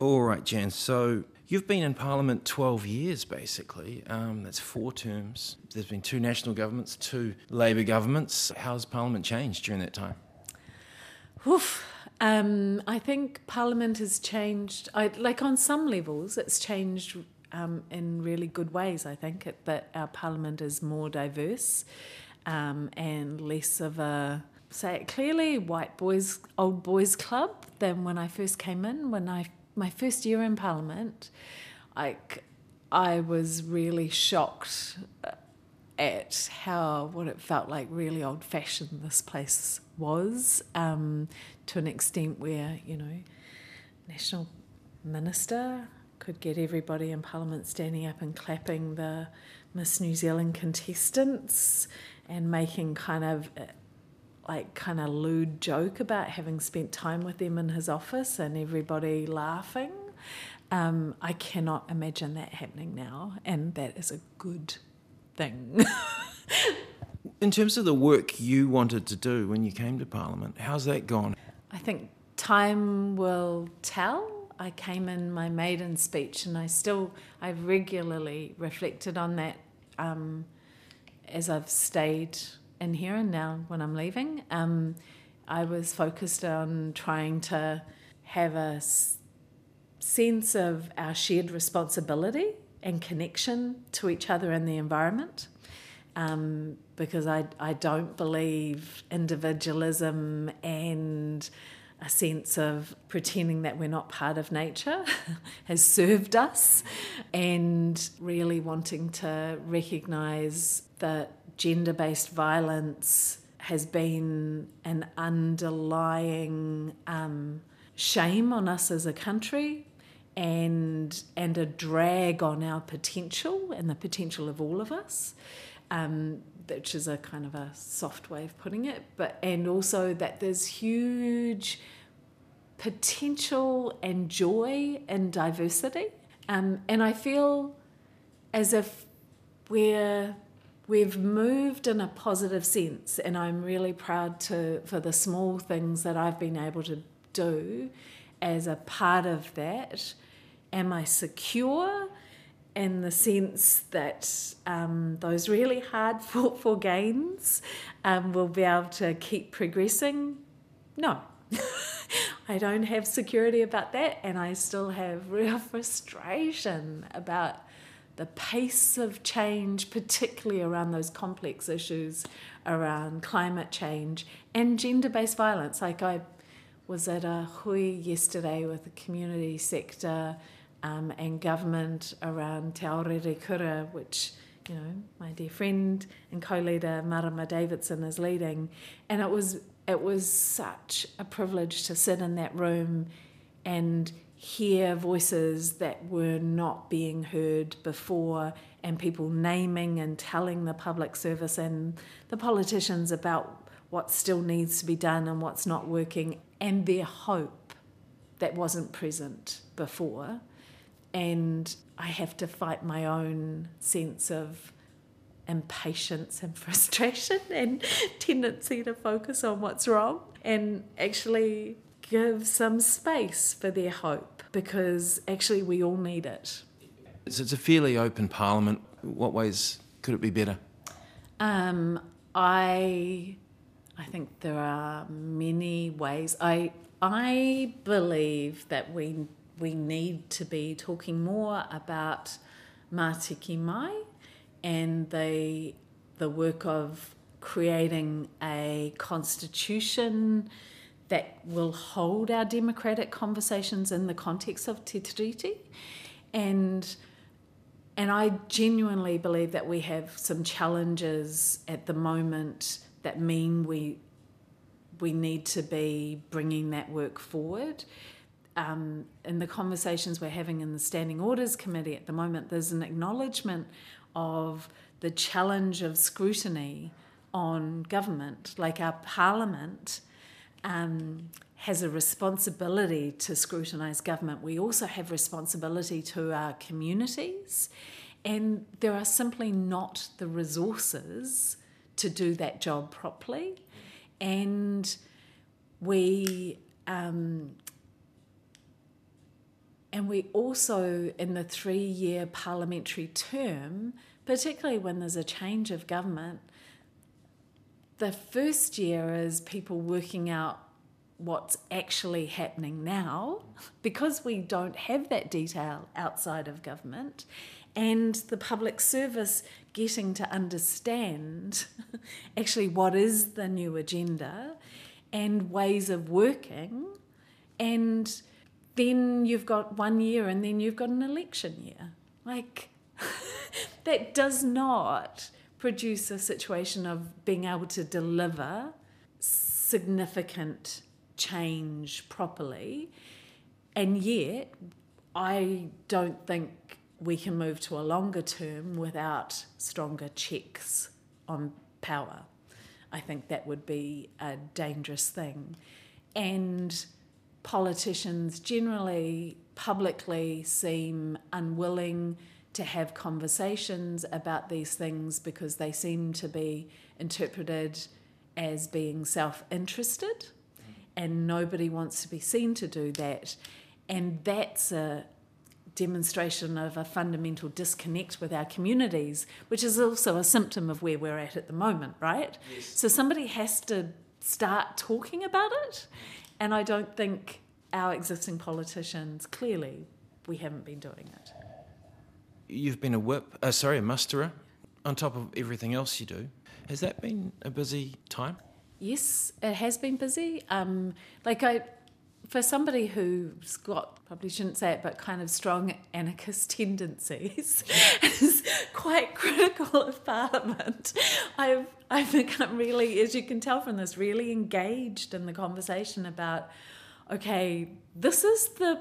All right, Jan. So you've been in Parliament 12 years, basically. Um, that's four terms. There's been two national governments, two Labor governments. How's Parliament changed during that time? Oof. Um, I think Parliament has changed. I, like on some levels, it's changed um, in really good ways. I think it, that our Parliament is more diverse um, and less of a say it clearly white boys old boys club than when I first came in. When I my first year in Parliament, I I was really shocked at how what it felt like really old fashioned this place was um, to an extent where you know national minister could get everybody in parliament standing up and clapping the miss new zealand contestants and making kind of like kind of lewd joke about having spent time with them in his office and everybody laughing um, i cannot imagine that happening now and that is a good thing In terms of the work you wanted to do when you came to Parliament, how's that gone? I think time will tell. I came in my maiden speech, and I still, I've regularly reflected on that um, as I've stayed in here and now when I'm leaving. Um, I was focused on trying to have a s- sense of our shared responsibility and connection to each other and the environment um, because I, I don't believe individualism and a sense of pretending that we're not part of nature has served us and really wanting to recognize that gender based violence has been an underlying um, shame on us as a country and and a drag on our potential and the potential of all of us um, which is a kind of a soft way of putting it, but and also that there's huge potential and joy in diversity, um, and I feel as if we're we've moved in a positive sense, and I'm really proud to for the small things that I've been able to do as a part of that. Am I secure? in the sense that um, those really hard fought for gains um, will be able to keep progressing? No. I don't have security about that, and I still have real frustration about the pace of change, particularly around those complex issues around climate change and gender based violence. Like, I was at a hui yesterday with the community sector um, and government around Te Aorere Kura, which you know my dear friend and co-leader Marama Davidson is leading, and it was it was such a privilege to sit in that room and hear voices that were not being heard before and people naming and telling the public service and the politicians about what still needs to be done and what's not working and their hope that wasn't present before. And I have to fight my own sense of impatience and frustration and tendency to focus on what's wrong. And actually give some space for their hope because actually we all need it. It's, it's a fairly open parliament. What ways could it be better? Um, I I think there are many ways. I I believe that we we need to be talking more about Matike Mai and the, the work of creating a constitution that will hold our democratic conversations in the context of Te Tiriti. And, and I genuinely believe that we have some challenges at the moment that mean we, we need to be bringing that work forward um, in the conversations we're having in the Standing Orders Committee at the moment, there's an acknowledgement of the challenge of scrutiny on government. Like our Parliament um, has a responsibility to scrutinise government, we also have responsibility to our communities, and there are simply not the resources to do that job properly. And we um, and we also, in the three year parliamentary term, particularly when there's a change of government, the first year is people working out what's actually happening now because we don't have that detail outside of government and the public service getting to understand actually what is the new agenda and ways of working and then you've got one year and then you've got an election year. Like, that does not produce a situation of being able to deliver significant change properly. And yet, I don't think we can move to a longer term without stronger checks on power. I think that would be a dangerous thing. And politicians generally publicly seem unwilling to have conversations about these things because they seem to be interpreted as being self interested, mm-hmm. and nobody wants to be seen to do that. And that's a demonstration of a fundamental disconnect with our communities, which is also a symptom of where we're at at the moment, right? Yes. So somebody has to start talking about it and I don't think our existing politicians, clearly, we haven't been doing it. You've been a whip, uh, sorry, a musterer, on top of everything else you do. Has that been a busy time? Yes, it has been busy. Um, like I, for somebody who's got probably shouldn't say it, but kind of strong anarchist tendencies, is quite critical of Parliament. I've I've become really, as you can tell from this, really engaged in the conversation about, okay, this is the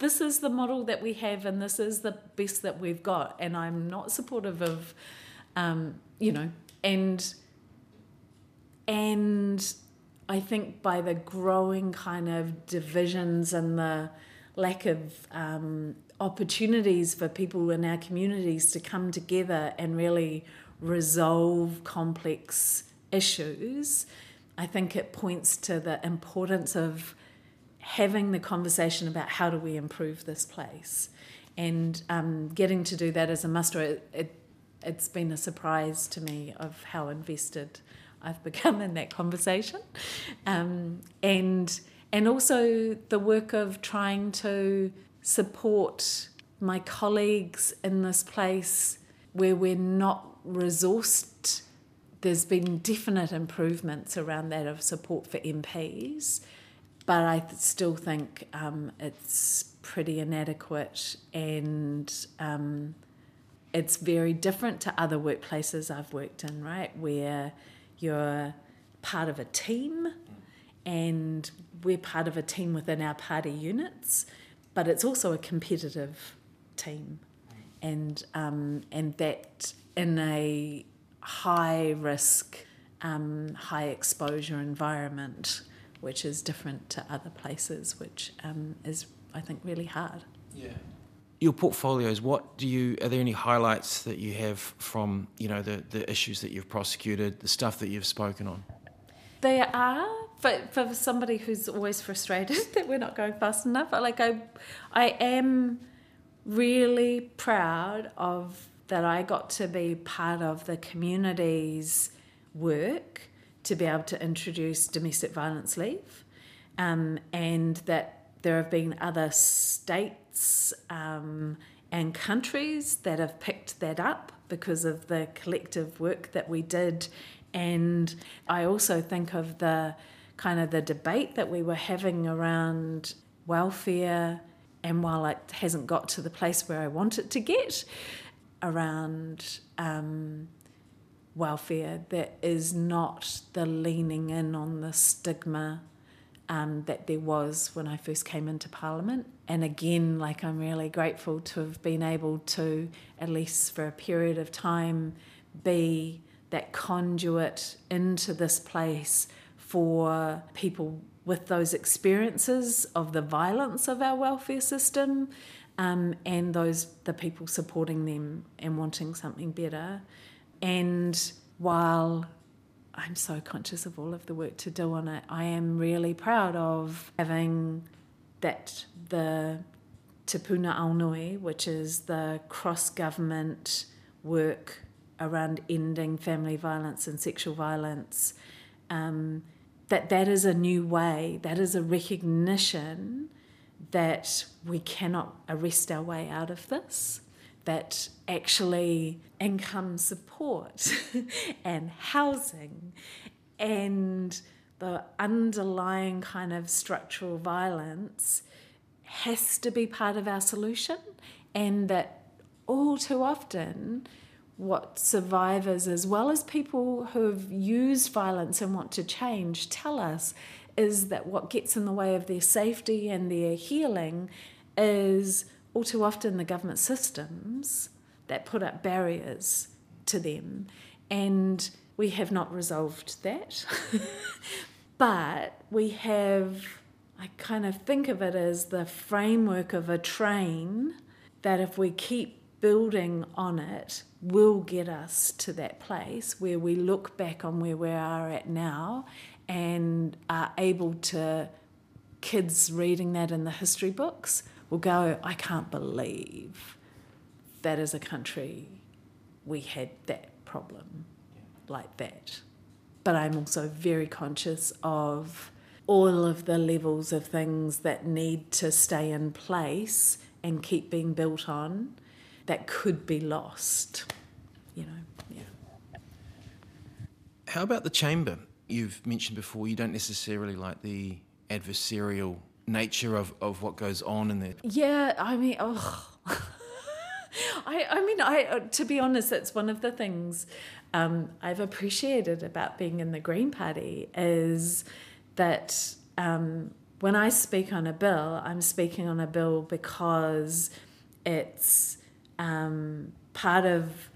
this is the model that we have, and this is the best that we've got, and I'm not supportive of, um, you know, and and I think by the growing kind of divisions and the lack of um, opportunities for people in our communities to come together and really resolve complex issues, I think it points to the importance of having the conversation about how do we improve this place. And um, getting to do that as a muster, it, it, it's been a surprise to me of how invested I've become in that conversation. Um, and and also the work of trying to support my colleagues in this place where we're not resourced. There's been definite improvements around that of support for MPs, but I still think um, it's pretty inadequate and um, it's very different to other workplaces I've worked in, right? Where you're part of a team, and we're part of a team within our party units, but it's also a competitive team, and um, and that in a high risk, um, high exposure environment, which is different to other places, which um, is I think really hard. Yeah your portfolios, what do you are there any highlights that you have from you know the the issues that you've prosecuted, the stuff that you've spoken on? There are, but for somebody who's always frustrated that we're not going fast enough, like I, I am really proud of that I got to be part of the community's work to be able to introduce domestic violence leave, um, and that there have been other states um, and countries that have picked that up because of the collective work that we did. And I also think of the kind of the debate that we were having around welfare, and while it hasn't got to the place where I want it to get, around um, welfare, that is not the leaning in on the stigma um, that there was when I first came into Parliament. And again, like I'm really grateful to have been able to, at least for a period of time, be that conduit into this place for people with those experiences of the violence of our welfare system um, and those the people supporting them and wanting something better. And while I'm so conscious of all of the work to do on it. I am really proud of having that the Te Puna Aonui, which is the cross government work around ending family violence and sexual violence, um, that that is a new way, that is a recognition that we cannot arrest our way out of this, that actually income support and housing and the underlying kind of structural violence has to be part of our solution, and that all too often, what survivors, as well as people who have used violence and want to change, tell us is that what gets in the way of their safety and their healing is all too often the government systems that put up barriers to them. And we have not resolved that. but we have, I kind of think of it as the framework of a train that if we keep building on it will get us to that place where we look back on where we are at now and are able to, kids reading that in the history books will go, I can't believe that as a country we had that problem like that. But I'm also very conscious of all of the levels of things that need to stay in place and keep being built on that could be lost. You know, yeah. How about the chamber? you've mentioned before you don't necessarily like the adversarial nature of, of what goes on in there. Yeah, I mean, oh. I, I mean, I uh, to be honest, that's one of the things um, I've appreciated about being in the Green Party is that um, when I speak on a bill, I'm speaking on a bill because it's um, part of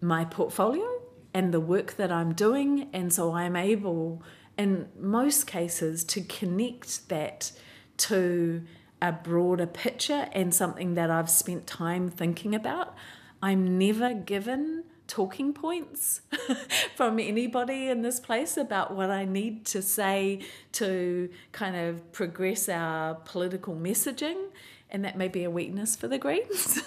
my portfolio and the work that I'm doing. And so I'm able, in most cases, to connect that to a broader picture and something that I've spent time thinking about. I'm never given talking points from anybody in this place about what I need to say to kind of progress our political messaging. And that may be a weakness for the Greens.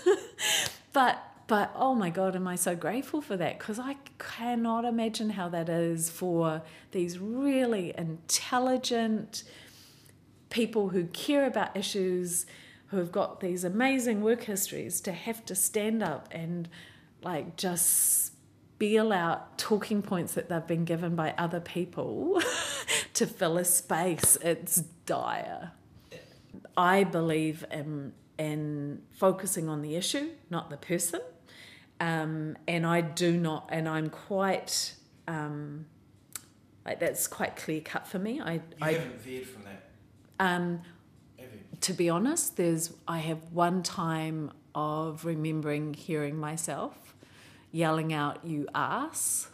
but but oh my God, am I so grateful for that? Because I cannot imagine how that is for these really intelligent people who care about issues, who have got these amazing work histories, to have to stand up and like just spiel out talking points that they've been given by other people to fill a space. It's dire. I believe in, in focusing on the issue, not the person. Um, and I do not, and I'm quite, um, like that's quite clear cut for me. I, you I haven't veered from that. Um, to be honest, there's I have one time of remembering hearing myself yelling out, "You ass."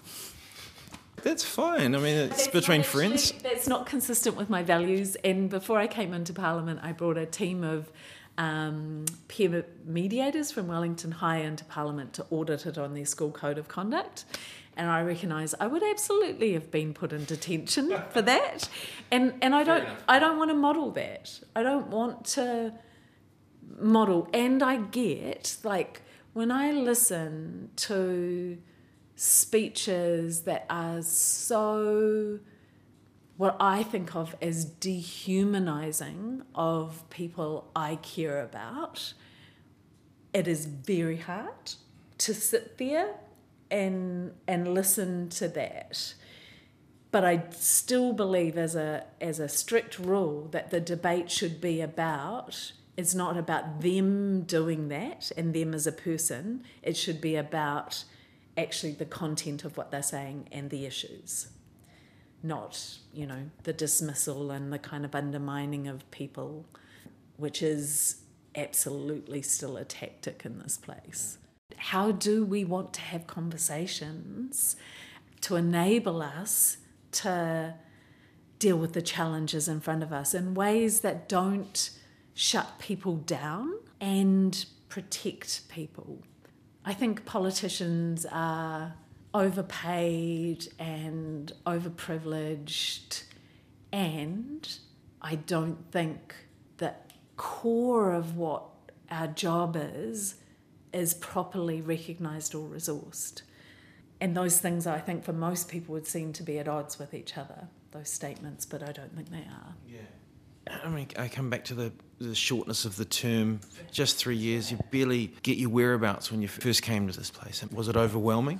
That's fine. I mean, it's that's between actually, friends. That's not consistent with my values. And before I came into Parliament, I brought a team of um, peer mediators from Wellington High into Parliament to audit it on their school code of conduct. And I recognise I would absolutely have been put in detention for that, and and I don't I don't want to model that. I don't want to model. And I get like when I listen to speeches that are so what I think of as dehumanizing of people I care about, it is very hard to sit there and and listen to that. But I still believe as a as a strict rule that the debate should be about it's not about them doing that and them as a person. It should be about actually the content of what they're saying and the issues not, you know, the dismissal and the kind of undermining of people, which is absolutely still a tactic in this place. How do we want to have conversations to enable us to deal with the challenges in front of us in ways that don't shut people down and protect people? I think politicians are overpaid and overprivileged, and I don't think that core of what our job is is properly recognised or resourced. And those things, I think, for most people would seem to be at odds with each other, those statements, but I don't think they are. Yeah. I mean, I come back to the, the shortness of the term. Just three years, you barely get your whereabouts when you first came to this place. Was it overwhelming?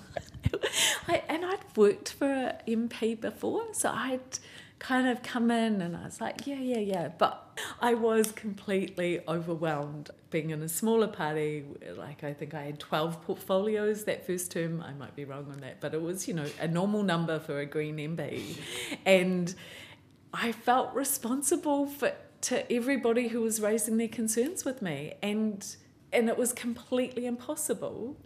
I, and I'd worked for an MP before, so I'd kind of come in and I was like, yeah, yeah, yeah. But I was completely overwhelmed being in a smaller party. Like, I think I had 12 portfolios that first term. I might be wrong on that, but it was, you know, a normal number for a Green MP. And I felt responsible for to everybody who was raising their concerns with me. And and it was completely impossible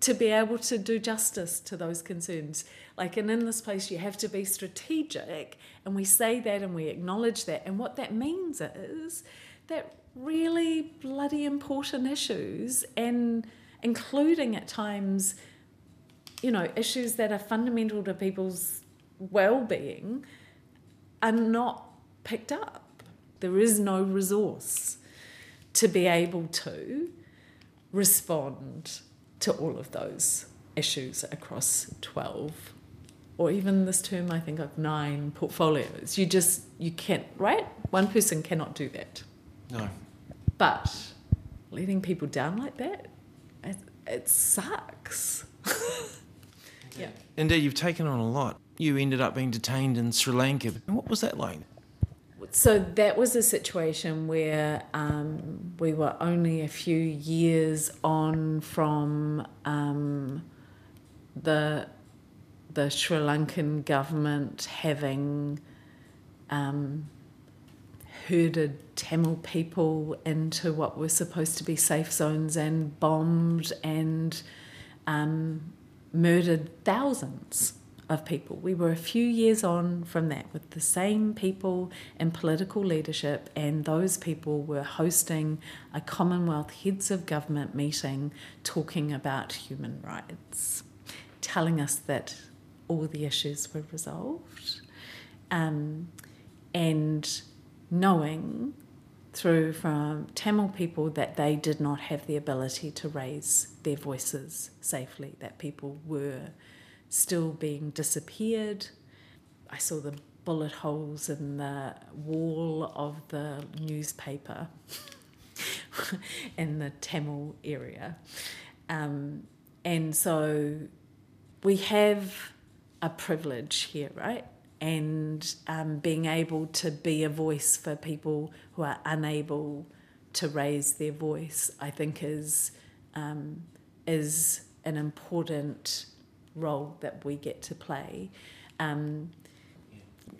to be able to do justice to those concerns. Like, and in this place, you have to be strategic, and we say that and we acknowledge that. And what that means is that really bloody important issues, and including at times, you know, issues that are fundamental to people's well being, are not picked up. There is no resource to be able to respond to all of those issues across 12 or even this term i think of nine portfolios you just you can't right one person cannot do that No. but letting people down like that it, it sucks yeah Indeed, you've taken on a lot. You ended up being detained in Sri Lanka. What was that like? so that was a situation where um, we were only a few years on from um, the the Sri Lankan government having um, herded Tamil people into what were supposed to be safe zones and bombed and um, murdered thousands of people. We were a few years on from that with the same people in political leadership, and those people were hosting a Commonwealth Heads of Government meeting talking about human rights, telling us that all the issues were resolved, um, and knowing through from Tamil people that they did not have the ability to raise their voices safely, that people were still being disappeared. I saw the bullet holes in the wall of the newspaper in the Tamil area. Um, and so we have a privilege here, right? And um, being able to be a voice for people who are unable to raise their voice, I think, is um, is an important role that we get to play. Um,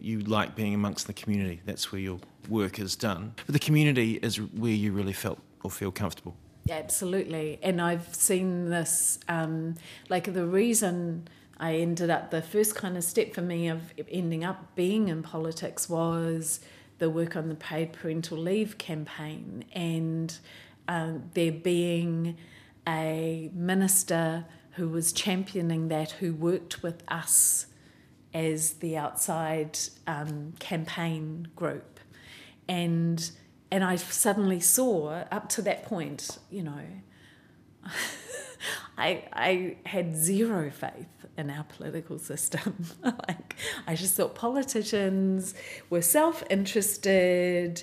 You like being amongst the community. That's where your work is done. But the community is where you really felt or feel comfortable. Absolutely. And I've seen this, um, like the reason I ended up, the first kind of step for me of ending up being in politics was the work on the paid parental leave campaign and um, there being a minister who was championing that, who worked with us as the outside um, campaign group. And and I suddenly saw up to that point, you know, I I had zero faith in our political system. like I just thought politicians were self-interested,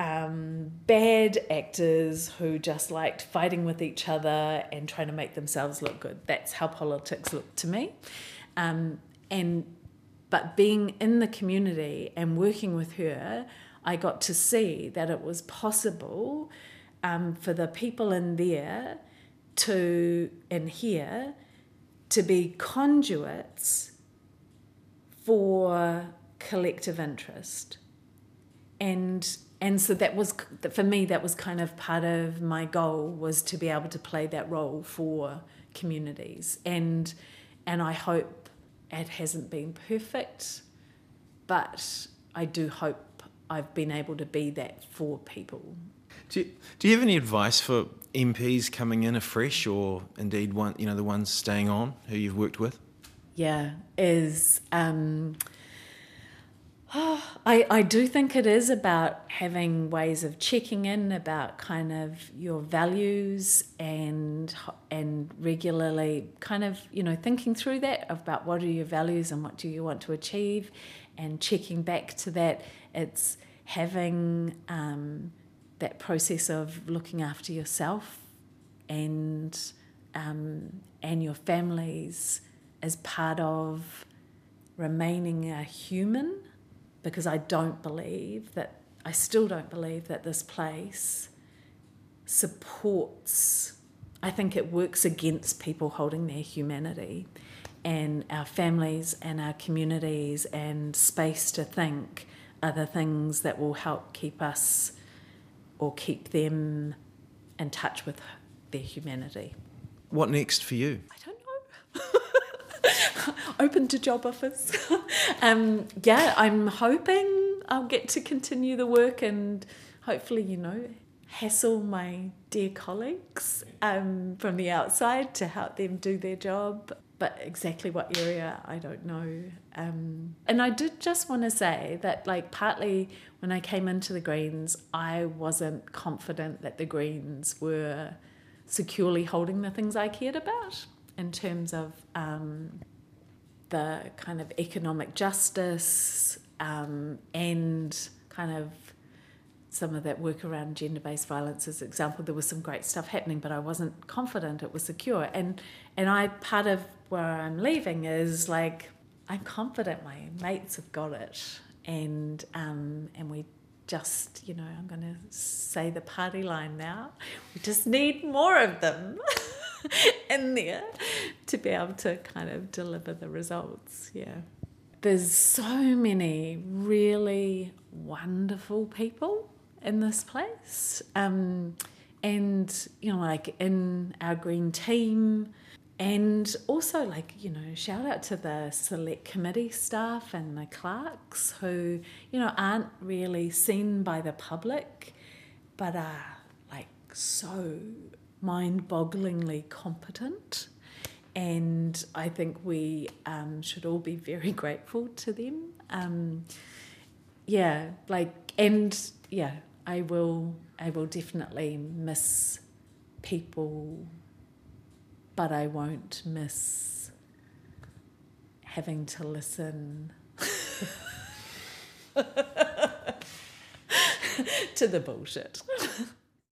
um, bad actors who just liked fighting with each other and trying to make themselves look good. That's how politics looked to me. Um, and but being in the community and working with her, I got to see that it was possible um, for the people in there to in here to be conduits for collective interest and and so that was for me that was kind of part of my goal was to be able to play that role for communities and and I hope it hasn't been perfect but I do hope I've been able to be that for people Do you, do you have any advice for MPs coming in afresh, or indeed one, you know, the ones staying on who you've worked with? yeah is um I, I do think it is about having ways of checking in about kind of your values and and regularly kind of you know thinking through that about what are your values and what do you want to achieve and checking back to that. It's having um, that process of looking after yourself and um, and your families as part of remaining a human because I don't believe that, I still don't believe that this place supports, I think it works against people holding their humanity and our families and our communities and space to think are the things that will help keep us or keep them in touch with their humanity. What next for you? Open to job offers. um, yeah, I'm hoping I'll get to continue the work and hopefully, you know, hassle my dear colleagues um, from the outside to help them do their job. But exactly what area, I don't know. Um, and I did just want to say that, like, partly when I came into the Greens, I wasn't confident that the Greens were securely holding the things I cared about in terms of um, the kind of economic justice um, and kind of some of that work around gender-based violence as example. There was some great stuff happening but i wasn't confident it was secure. And and i part of where i'm leaving is like i'm confident my mates have got it. And um, and we just you know i'm going to say the party line now. We just need more of them in there to be able to kind of deliver the results. Yeah. There's so many really wonderful people in this place. Um, and, you know, like in our green team, and also, like, you know, shout out to the select committee staff and the clerks who, you know, aren't really seen by the public, but are like so mind bogglingly competent. And I think we um, should all be very grateful to them. Um, yeah, like, and yeah, I will, I will definitely miss people, but I won't miss having to listen to the bullshit.